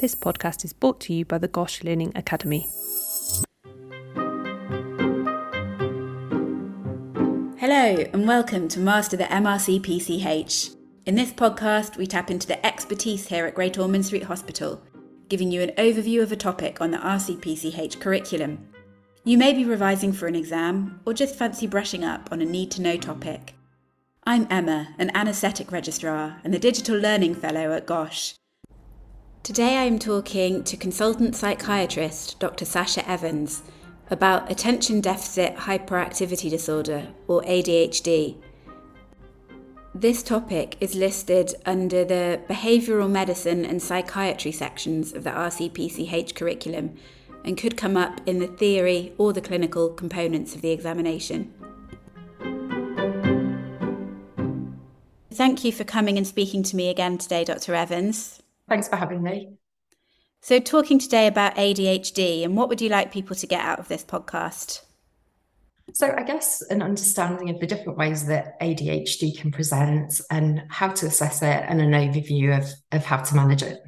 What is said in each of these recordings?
This podcast is brought to you by the GOSH Learning Academy. Hello, and welcome to Master the MRCPCH. In this podcast, we tap into the expertise here at Great Ormond Street Hospital, giving you an overview of a topic on the RCPCH curriculum. You may be revising for an exam or just fancy brushing up on a need to know topic. I'm Emma, an anaesthetic registrar and the Digital Learning Fellow at GOSH. Today I am talking to consultant psychiatrist Dr. Sacha Evans about attention deficit hyperactivity disorder or ADHD. This topic is listed under the behavioural medicine and psychiatry sections of the RCPCH curriculum and could come up in the theory or the clinical components of the examination. Thank you for coming and speaking to me again today, Dr. Evans. Thanks for having me. So, talking today about ADHD, and what would you like people to get out of this podcast? So, I guess an understanding of the different ways that ADHD can present and how to assess it, and an overview of, of how to manage it.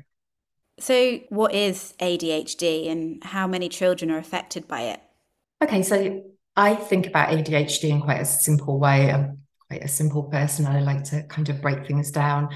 So, what is ADHD and how many children are affected by it? Okay, so I think about ADHD in quite a simple way. I'm quite a simple person and I like to kind of break things down.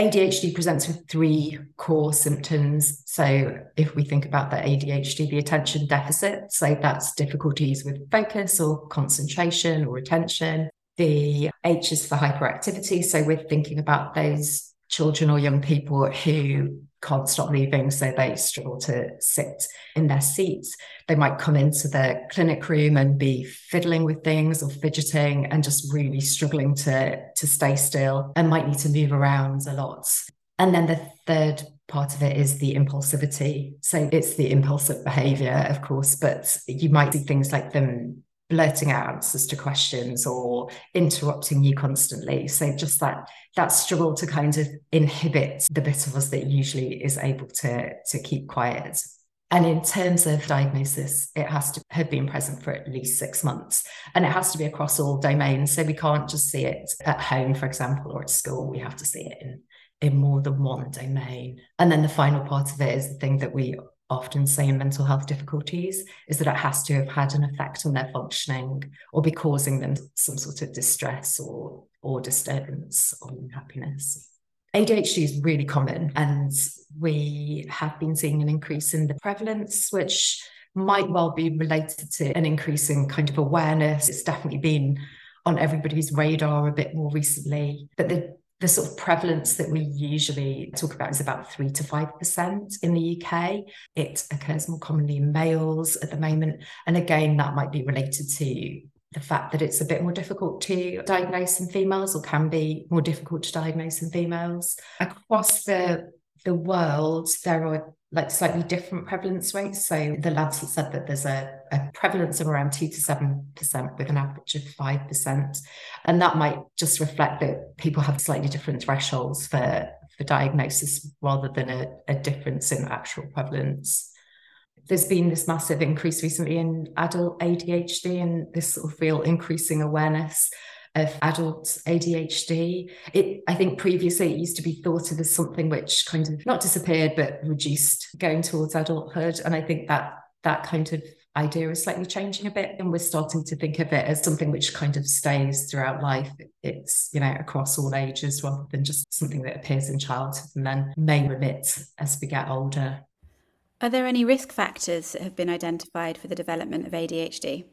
ADHD presents with three core symptoms. So, if we think about the ADHD, the attention deficit, so that's difficulties with focus or concentration or attention. The H is for hyperactivity. So, we're thinking about those children or young people who can't stop moving, so they struggle to sit in their seats. They might come into the clinic room and be fiddling with things or fidgeting and just really struggling to, to stay still and might need to move around a lot. And then the third part of it is the impulsivity. So it's the impulsive behavior, of course, but you might see things like them blurting out answers to questions or interrupting you constantly. So just that that struggle to kind of inhibit the bit of us that usually is able to, to keep quiet. And in terms of diagnosis, it has to have been present for at least six months and it has to be across all domains. So we can't just see it at home, for example, or at school. We have to see it in, in more than one domain. And then the final part of it is the thing that we often say in mental health difficulties is that it has to have had an effect on their functioning or be causing them some sort of distress or or disturbance or unhappiness. ADHD is really common and we have been seeing an increase in the prevalence which might well be related to an increase in kind of awareness. It's definitely been on everybody's radar a bit more recently. But the the sort of prevalence that we usually talk about is about three to five percent in the UK. It occurs more commonly in males at the moment. And again, that might be related to the fact that it's a bit more difficult to diagnose in females or can be more difficult to diagnose in females. Across the the world, there are like slightly different prevalence rates. So the Lancet said that there's a, a prevalence of around two to seven percent with an average of five percent. And that might just reflect that people have slightly different thresholds for, for diagnosis rather than a, a difference in actual prevalence. There's been this massive increase recently in adult ADHD and this sort of real increasing awareness of adults ADHD. It, I think previously it used to be thought of as something which kind of not disappeared, but reduced going towards adulthood. And I think that that kind of idea is slightly changing a bit and we're starting to think of it as something which kind of stays throughout life it's you know across all ages rather than just something that appears in childhood and then may remit as we get older are there any risk factors that have been identified for the development of ADHD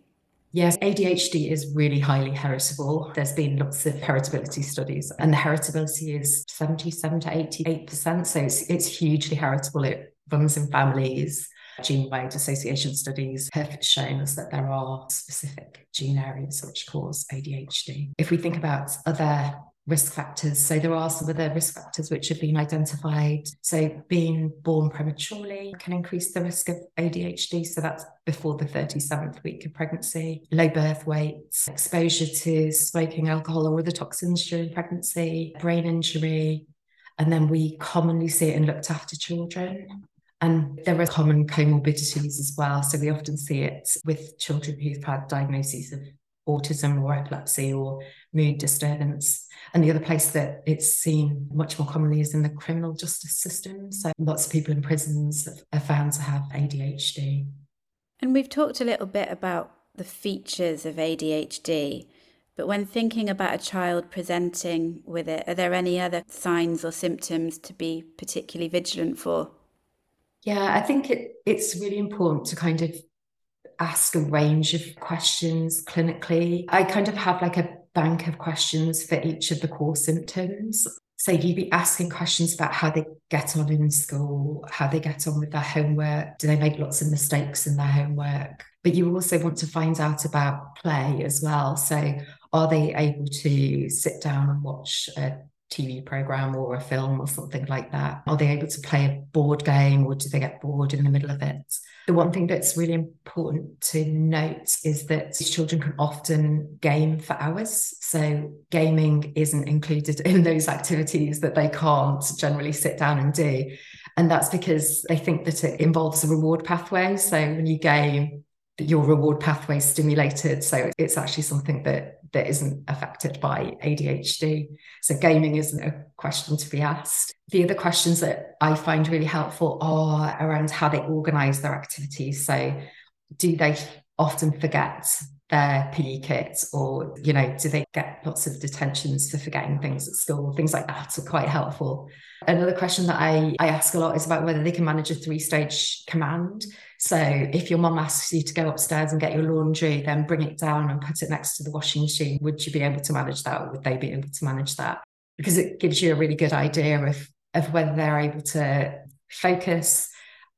Yes, ADHD is really highly heritable. There's been lots of heritability studies, and the heritability is 77 to 88%. So it's, it's hugely heritable. It runs in families. Gene wide association studies have shown us that there are specific gene areas which cause ADHD. If we think about other risk factors. So there are some other risk factors which have been identified. So being born prematurely can increase the risk of ADHD. So that's before the 37th week of pregnancy, low birth weight, exposure to smoking, alcohol, or other toxins during pregnancy, brain injury. And then we commonly see it in looked after children. And there are common comorbidities as well. So we often see it with children who've had diagnoses of autism or epilepsy or mood disturbance. And the other place that it's seen much more commonly is in the criminal justice system. So lots of people in prisons are found to have ADHD. And we've talked a little bit about the features of ADHD. But when thinking about a child presenting with it, are there any other signs or symptoms to be particularly vigilant for? Yeah, I think it, it's really important to kind of ask a range of questions clinically. I kind of have like a bank of questions for each of the core symptoms. So you'd be asking questions about how they get on in school, how they get on with their homework, do they make lots of mistakes in their homework? But you also want to find out about play as well. So are they able to sit down and watch a TV program or a film or something like that? Are they able to play a board game or do they get bored in the middle of it? The one thing that's really important to note is that these children can often game for hours. So, gaming isn't included in those activities that they can't generally sit down and do. And that's because they think that it involves a reward pathway. So, when you game, your reward pathway stimulated. So it's actually something that that isn't affected by ADHD. So gaming isn't a question to be asked. The other questions that I find really helpful are around how they organize their activities. So do they often forget their PE kit or, you know, do they get lots of detentions for forgetting things at school? Things like that are quite helpful. Another question that I, I ask a lot is about whether they can manage a three stage command. So if your mum asks you to go upstairs and get your laundry, then bring it down and put it next to the washing machine. Would you be able to manage that? Or would they be able to manage that? Because it gives you a really good idea of, of whether they're able to focus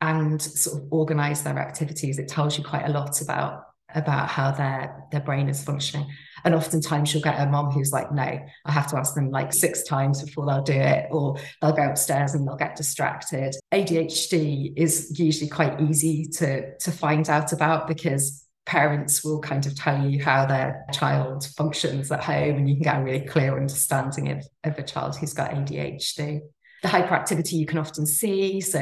and sort of organize their activities. It tells you quite a lot about about how their their brain is functioning. And oftentimes you'll get a mom who's like, no, I have to ask them like six times before they'll do it, or they'll go upstairs and they'll get distracted. ADHD is usually quite easy to to find out about because parents will kind of tell you how their child functions at home and you can get a really clear understanding of, of a child who's got ADHD. The hyperactivity you can often see. So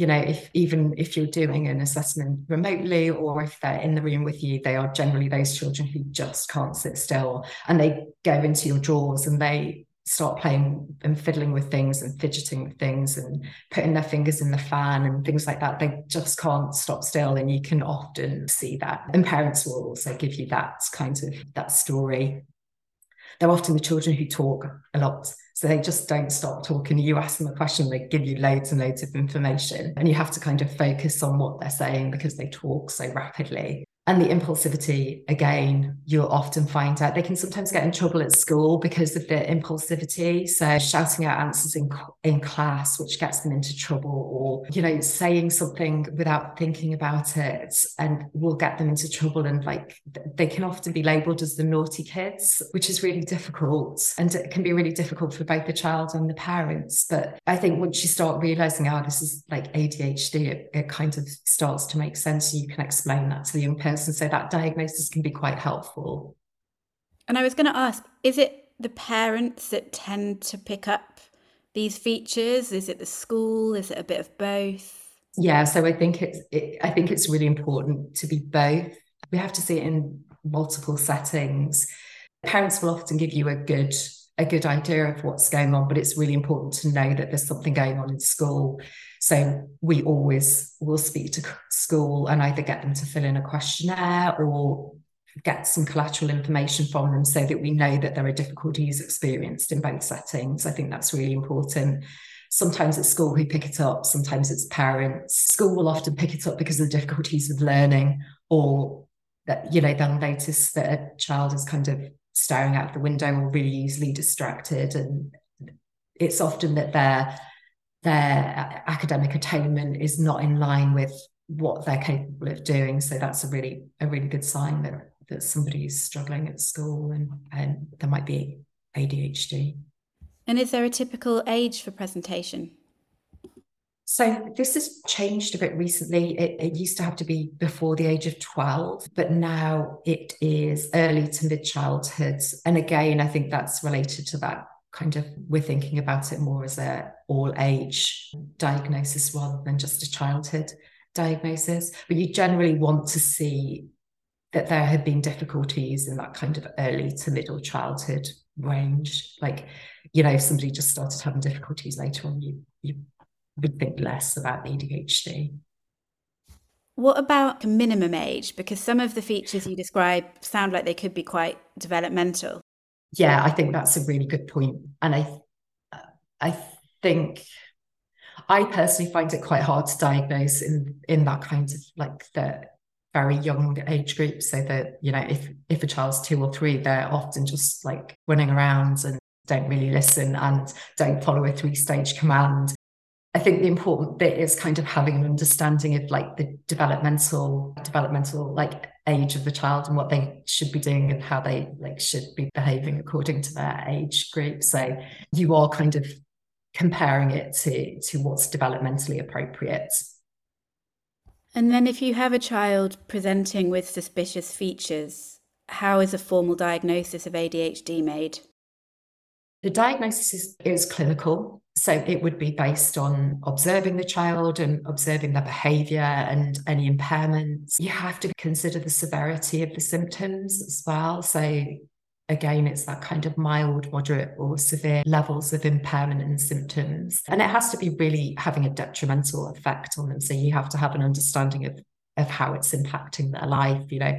you know, if even if you're doing an assessment remotely or if they're in the room with you, they are generally those children who just can't sit still and they go into your drawers and they start playing and fiddling with things and fidgeting with things and putting their fingers in the fan and things like that. They just can't stop still. And you can often see that. And parents will also give you that kind of that story. They're often the children who talk a lot so they just don't stop talking. You ask them a question, they give you loads and loads of information. And you have to kind of focus on what they're saying because they talk so rapidly. And the impulsivity, again, you'll often find out they can sometimes get in trouble at school because of their impulsivity. So shouting out answers in, in class, which gets them into trouble, or, you know, saying something without thinking about it and will get them into trouble. And like they can often be labeled as the naughty kids, which is really difficult. And it can be really difficult for both the child and the parents. But I think once you start realizing, oh, this is like ADHD, it, it kind of starts to make sense. You can explain that to the young person and so that diagnosis can be quite helpful. And I was going to ask is it the parents that tend to pick up these features? Is it the school? Is it a bit of both? Yeah, so I think it's it, I think it's really important to be both. We have to see it in multiple settings. Parents will often give you a good a good idea of what's going on, but it's really important to know that there's something going on in school. So we always will speak to school and either get them to fill in a questionnaire or get some collateral information from them so that we know that there are difficulties experienced in both settings. I think that's really important. Sometimes it's school who pick it up, sometimes it's parents. School will often pick it up because of the difficulties of learning or that, you know, they'll notice that a child is kind of staring out the window or really easily distracted. And it's often that their their academic attainment is not in line with what they're capable of doing. So that's a really a really good sign that that somebody's struggling at school and, and there might be ADHD. And is there a typical age for presentation? So this has changed a bit recently. It, it, used to have to be before the age of 12, but now it is early to mid childhood. And again, I think that's related to that kind of we're thinking about it more as a all age diagnosis rather than just a childhood diagnosis. But you generally want to see that there have been difficulties in that kind of early to middle childhood range. Like, you know, if somebody just started having difficulties later on, you you would think less about ADHD. What about minimum age? Because some of the features you describe sound like they could be quite developmental. Yeah, I think that's a really good point, and I, I think, I personally find it quite hard to diagnose in in that kind of like the very young age group. So that you know, if if a child's two or three, they're often just like running around and don't really listen and don't follow a three stage command I think the important bit is kind of having an understanding of like the developmental developmental like age of the child and what they should be doing and how they like should be behaving according to their age group. So you are kind of comparing it to to what's developmentally appropriate. And then if you have a child presenting with suspicious features, how is a formal diagnosis of ADHD made? The diagnosis is, is clinical. So it would be based on observing the child and observing their behavior and any impairments. You have to consider the severity of the symptoms as well. So again, it's that kind of mild, moderate, or severe levels of impairment and symptoms. And it has to be really having a detrimental effect on them. So you have to have an understanding of, of how it's impacting their life. You know,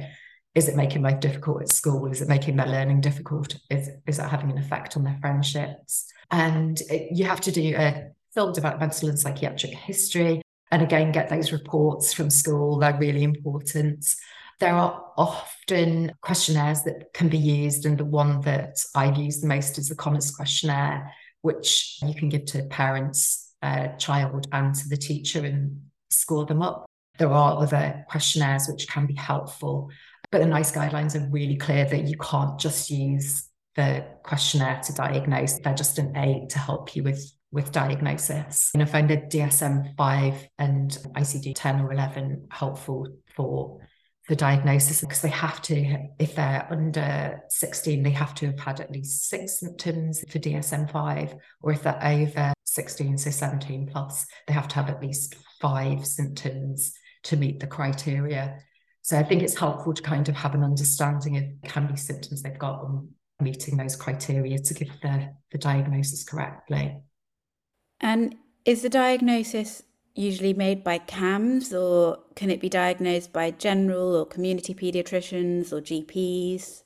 is it making life difficult at school? Is it making their learning difficult? Is, is it having an effect on their friendships? And it, you have to do a full developmental and psychiatric history. And again, get those reports from school. They're really important. There are often questionnaires that can be used, and the one that I've used the most is the Conners questionnaire, which you can give to parents, uh, child, and to the teacher and score them up. There are other questionnaires which can be helpful. But the NICE guidelines are really clear that you can't just use the questionnaire to diagnose. They're just an aid to help you with with diagnosis. And I find the DSM 5 and ICD 10 or 11 helpful for the diagnosis because they have to, if they're under 16, they have to have had at least six symptoms for DSM 5, or if they're over 16, so 17 plus, they have to have at least five symptoms to meet the criteria. So I think it's helpful to kind of have an understanding of how many symptoms they've got and meeting those criteria to give the, the diagnosis correctly. And is the diagnosis usually made by CAMHS or can it be diagnosed by general or community paediatricians or GPs?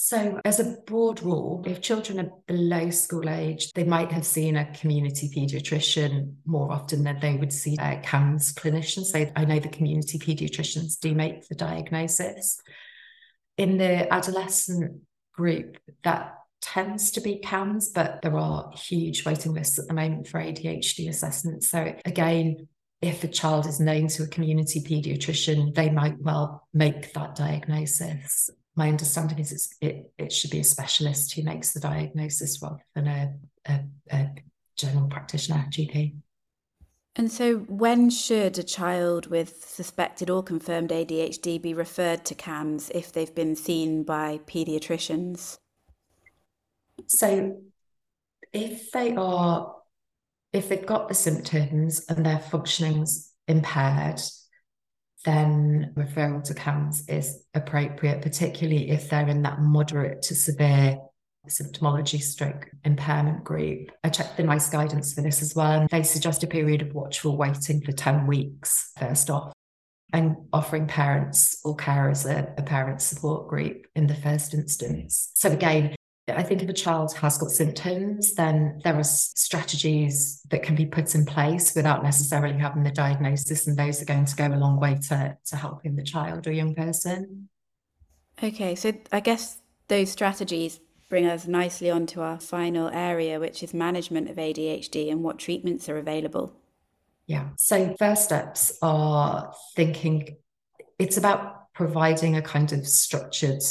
So, as a broad rule, if children are below school age, they might have seen a community paediatrician more often than they would see a CAMHS clinician. So, I know the community paediatricians do make the diagnosis. In the adolescent group, that tends to be CAMHS, but there are huge waiting lists at the moment for ADHD assessments. So, again, if a child is known to a community paediatrician, they might well make that diagnosis my understanding is it, it should be a specialist who makes the diagnosis rather than a, a, a general practitioner, GP. And so, when should a child with suspected or confirmed ADHD be referred to CAMHS if they've been seen by paediatricians? So, if they are, if they've got the symptoms and their functioning's impaired, then referral to CAMHS is appropriate, particularly if they're in that moderate to severe symptomology stroke impairment group. I checked the NICE guidance for this as well, they suggest a period of watchful waiting for 10 weeks first off, and offering parents or carers a, a parent support group in the first instance. So again, I think if a child has got symptoms, then there are strategies that can be put in place without necessarily having the diagnosis, and those are going to go a long way to, to helping the child or young person. Okay, so I guess those strategies bring us nicely onto our final area, which is management of ADHD and what treatments are available. Yeah, so first steps are thinking it's about providing a kind of structured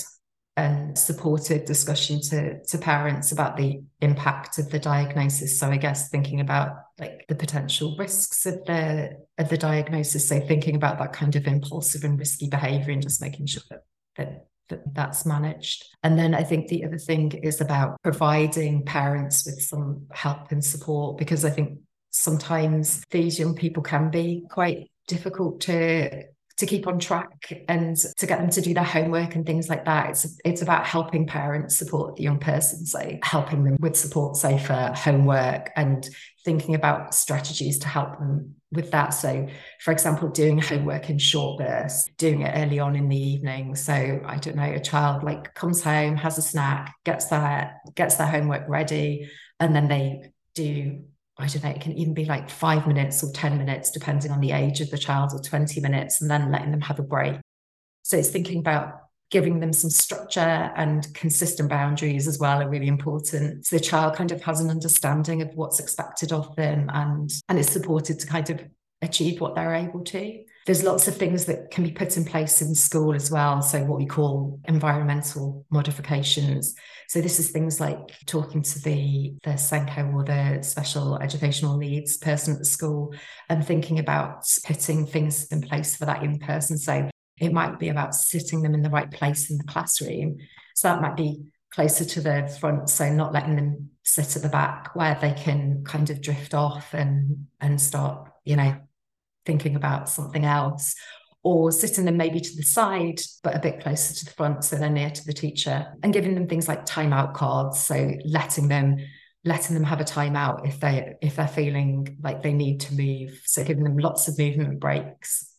and supportive discussion to to parents about the impact of the diagnosis. So i guess thinking about like the potential risks of the of the diagnosis. So thinking about that kind of impulsive and risky behavior and just making sure that that, that that's managed. And then i think the other thing is about providing parents with some help and support because i think sometimes these young people can be quite difficult to to keep on track and to get them to do their homework and things like that. It's it's about helping parents support the young person, so helping them with support, say for homework and thinking about strategies to help them with that. So, for example, doing homework in short bursts, doing it early on in the evening. So, I don't know, a child like comes home, has a snack, gets their gets their homework ready, and then they do I don't know, it can even be like five minutes or 10 minutes, depending on the age of the child, or 20 minutes, and then letting them have a break. So it's thinking about giving them some structure and consistent boundaries as well are really important. So the child kind of has an understanding of what's expected of them and, and is supported to kind of achieve what they're able to. There's lots of things that can be put in place in school as well. So, what we call environmental modifications. So, this is things like talking to the, the SENCO or the special educational needs person at the school and thinking about putting things in place for that in person. So, it might be about sitting them in the right place in the classroom. So, that might be closer to the front so not letting them sit at the back where they can kind of drift off and and start you know thinking about something else or sitting them maybe to the side but a bit closer to the front so they're near to the teacher and giving them things like timeout cards. So letting them letting them have a timeout if they if they're feeling like they need to move. So giving them lots of movement breaks.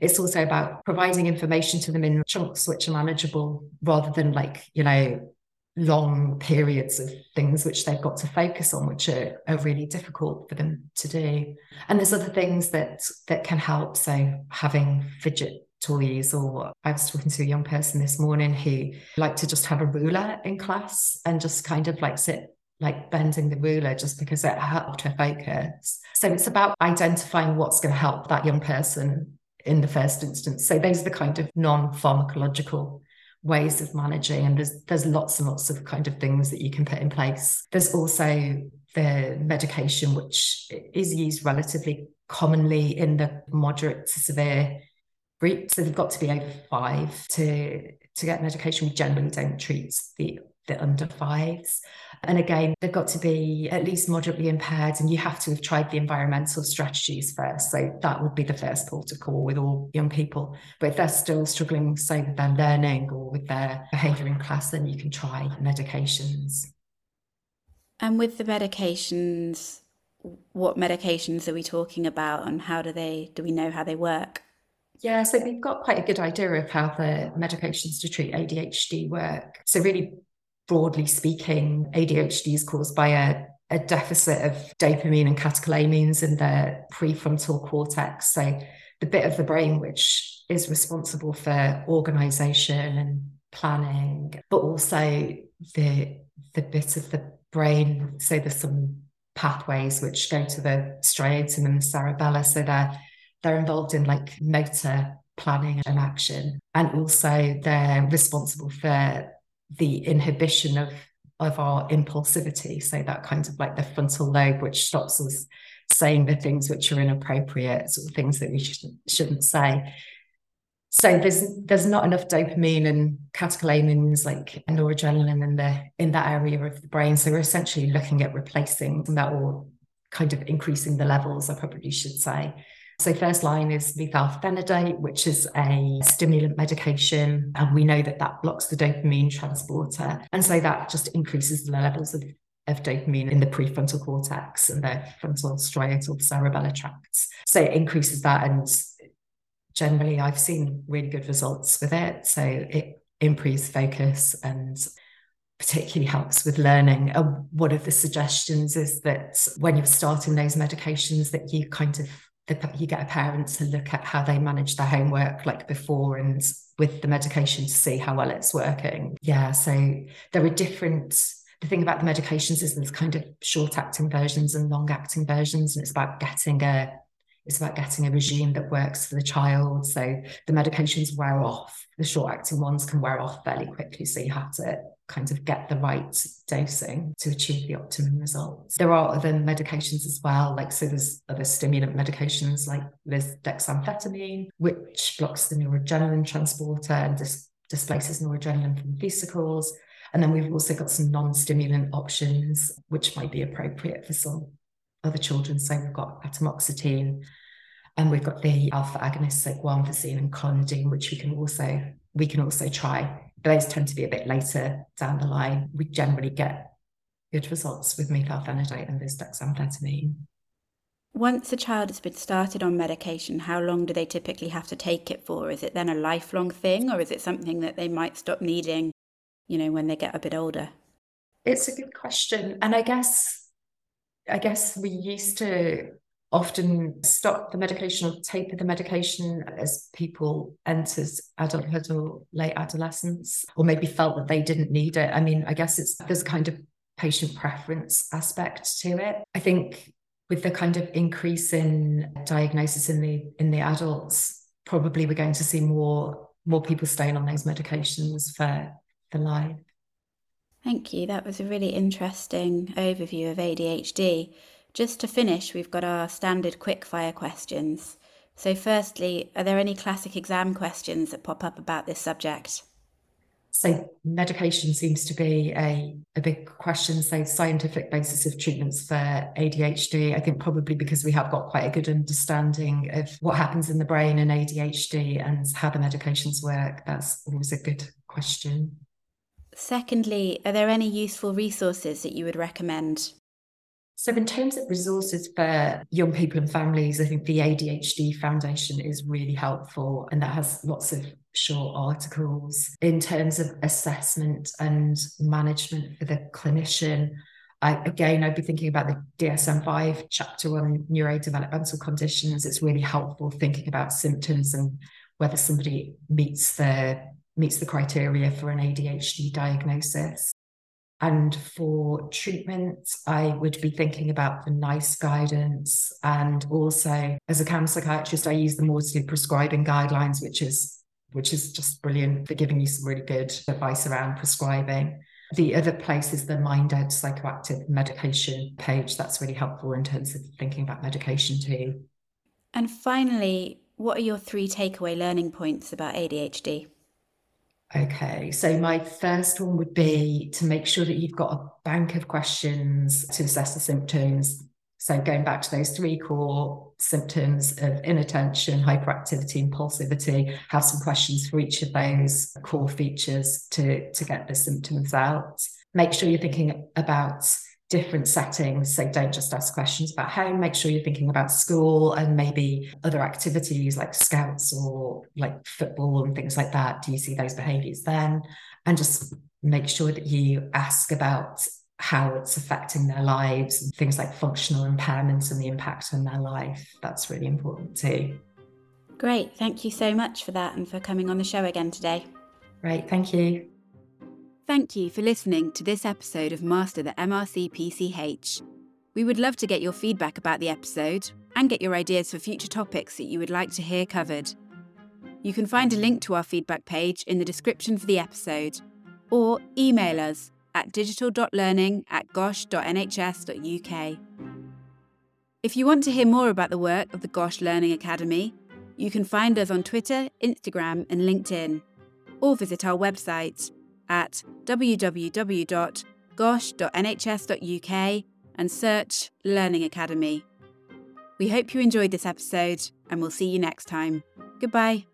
It's also about providing information to them in chunks which are manageable rather than like you know long periods of things which they've got to focus on which are, are really difficult for them to do and there's other things that that can help so having fidget toys or I was talking to a young person this morning who liked to just have a ruler in class and just kind of like sit like bending the ruler just because it helped her focus. So it's about identifying what's going to help that young person in the first instance. So those are the kind of non-pharmacological ways of managing and there's there's lots and lots of kind of things that you can put in place. There's also the medication which is used relatively commonly in the moderate to severe group so they've got to be over five to to get medication. We generally don't treat the the under fives. And again, they've got to be at least moderately impaired, and you have to have tried the environmental strategies first. So that would be the first port of call with all young people. But if they're still struggling, say, with their learning or with their behaviour in class, then you can try medications. And with the medications, what medications are we talking about, and how do they do we know how they work? Yeah, so we've got quite a good idea of how the medications to treat ADHD work. So, really, broadly speaking, ADHD is caused by a, a deficit of dopamine and catecholamines in the prefrontal cortex. So, the bit of the brain which is responsible for organization and planning, but also the the bit of the brain. So there's some pathways which go to the striatum and the cerebellum. So they're they're involved in like motor planning and action. And also they're responsible for the inhibition of of our impulsivity. So that kind of like the frontal lobe which stops us saying the things which are inappropriate sort of things that we shouldn't shouldn't say. So there's there's not enough dopamine and catecholamines like noradrenaline in the in that area of the brain. So we're essentially looking at replacing that or kind of increasing the levels i probably should say so, first line is methylphenidate, which is a stimulant medication. And we know that that blocks the dopamine transporter. And so that just increases the levels of, of dopamine in the prefrontal cortex and the frontal striatal cerebellar tracts. So, it increases that. And generally, I've seen really good results with it. So, it improves focus and particularly helps with learning. One of the suggestions is that when you're starting those medications, that you kind of the, you get a parent to look at how they manage their homework like before and with the medication to see how well it's working. Yeah, so there are different. The thing about the medications is there's kind of short acting versions and long acting versions, and it's about getting a it's about getting a regime that works for the child. So the medications wear off. The short acting ones can wear off fairly quickly. So you have to kind of get the right dosing to achieve the optimum results. There are other medications as well, like so there's other stimulant medications like there's dexamphetamine, which blocks the noradrenaline transporter and dis- displaces noradrenaline from vesicles. And then we've also got some non-stimulant options, which might be appropriate for some other children. So we've got atomoxetine And we've got the alpha agonists, so guanfacine and clonidine, which we can also we can also try. Those tend to be a bit later down the line. We generally get good results with methylphenidate and lisdexamfetamine. Once a child has been started on medication, how long do they typically have to take it for? Is it then a lifelong thing or is it something that they might stop needing, you know, when they get a bit older? It's a good question. And I guess I guess we used to often stop the medication or taper the medication as people entered adulthood or late adolescence, or maybe felt that they didn't need it. I mean, I guess it's there's a kind of patient preference aspect to it. I think with the kind of increase in diagnosis in the in the adults, probably we're going to see more more people staying on those medications for for life. Thank you. That was a really interesting overview of ADHD. Just to finish, we've got our standard quickfire questions. So, firstly, are there any classic exam questions that pop up about this subject? So, medication seems to be a, a big question. So, scientific basis of treatments for ADHD, I think probably because we have got quite a good understanding of what happens in the brain in ADHD and how the medications work. That's always a good question. Secondly, are there any useful resources that you would recommend? So, in terms of resources for young people and families, I think the ADHD Foundation is really helpful and that has lots of short articles. In terms of assessment and management for the clinician, I, again, I'd be thinking about the DSM 5 chapter on neurodevelopmental conditions. It's really helpful thinking about symptoms and whether somebody meets the meets the criteria for an ADHD diagnosis. And for treatment, I would be thinking about the NICE guidance. And also, as a CAMHS psychiatrist, I use the Maudsley prescribing guidelines, which is which is just brilliant for giving you some really good advice around prescribing. The other place is the MindEd psychoactive medication page. That's really helpful in terms of thinking about medication too. And finally, what are your three takeaway learning points about ADHD? Okay, so my first one would be to make sure that you've got a bank of questions to assess the symptoms. So, going back to those three core symptoms of inattention, hyperactivity, impulsivity, have some questions for each of those core features to, to get the symptoms out. Make sure you're thinking about different settings. So don't just ask questions about home. Make sure you're thinking about school and maybe other activities like scouts or like football and things like that. Do you see those behaviors then? And just make sure that you ask about how it's affecting their lives and things like functional impairments and the impact on their life. That's really important too. Great. Thank you so much for that and for coming on the show again today. Great. Thank you. Thank you for listening to this episode of Master the MRCPCH. We would love to get your feedback about the episode and get your ideas for future topics that you would like to hear covered. You can find a link to our feedback page in the description for the episode or email us at digital.learning at gosh.nhs.uk. If you want to hear more about the work of the GOSH Learning Academy, you can find us on Twitter, Instagram, and LinkedIn, or visit our website at www.gosh.nhs.uk and search Learning Academy. We hope you enjoyed this episode and we'll see you next time. Goodbye.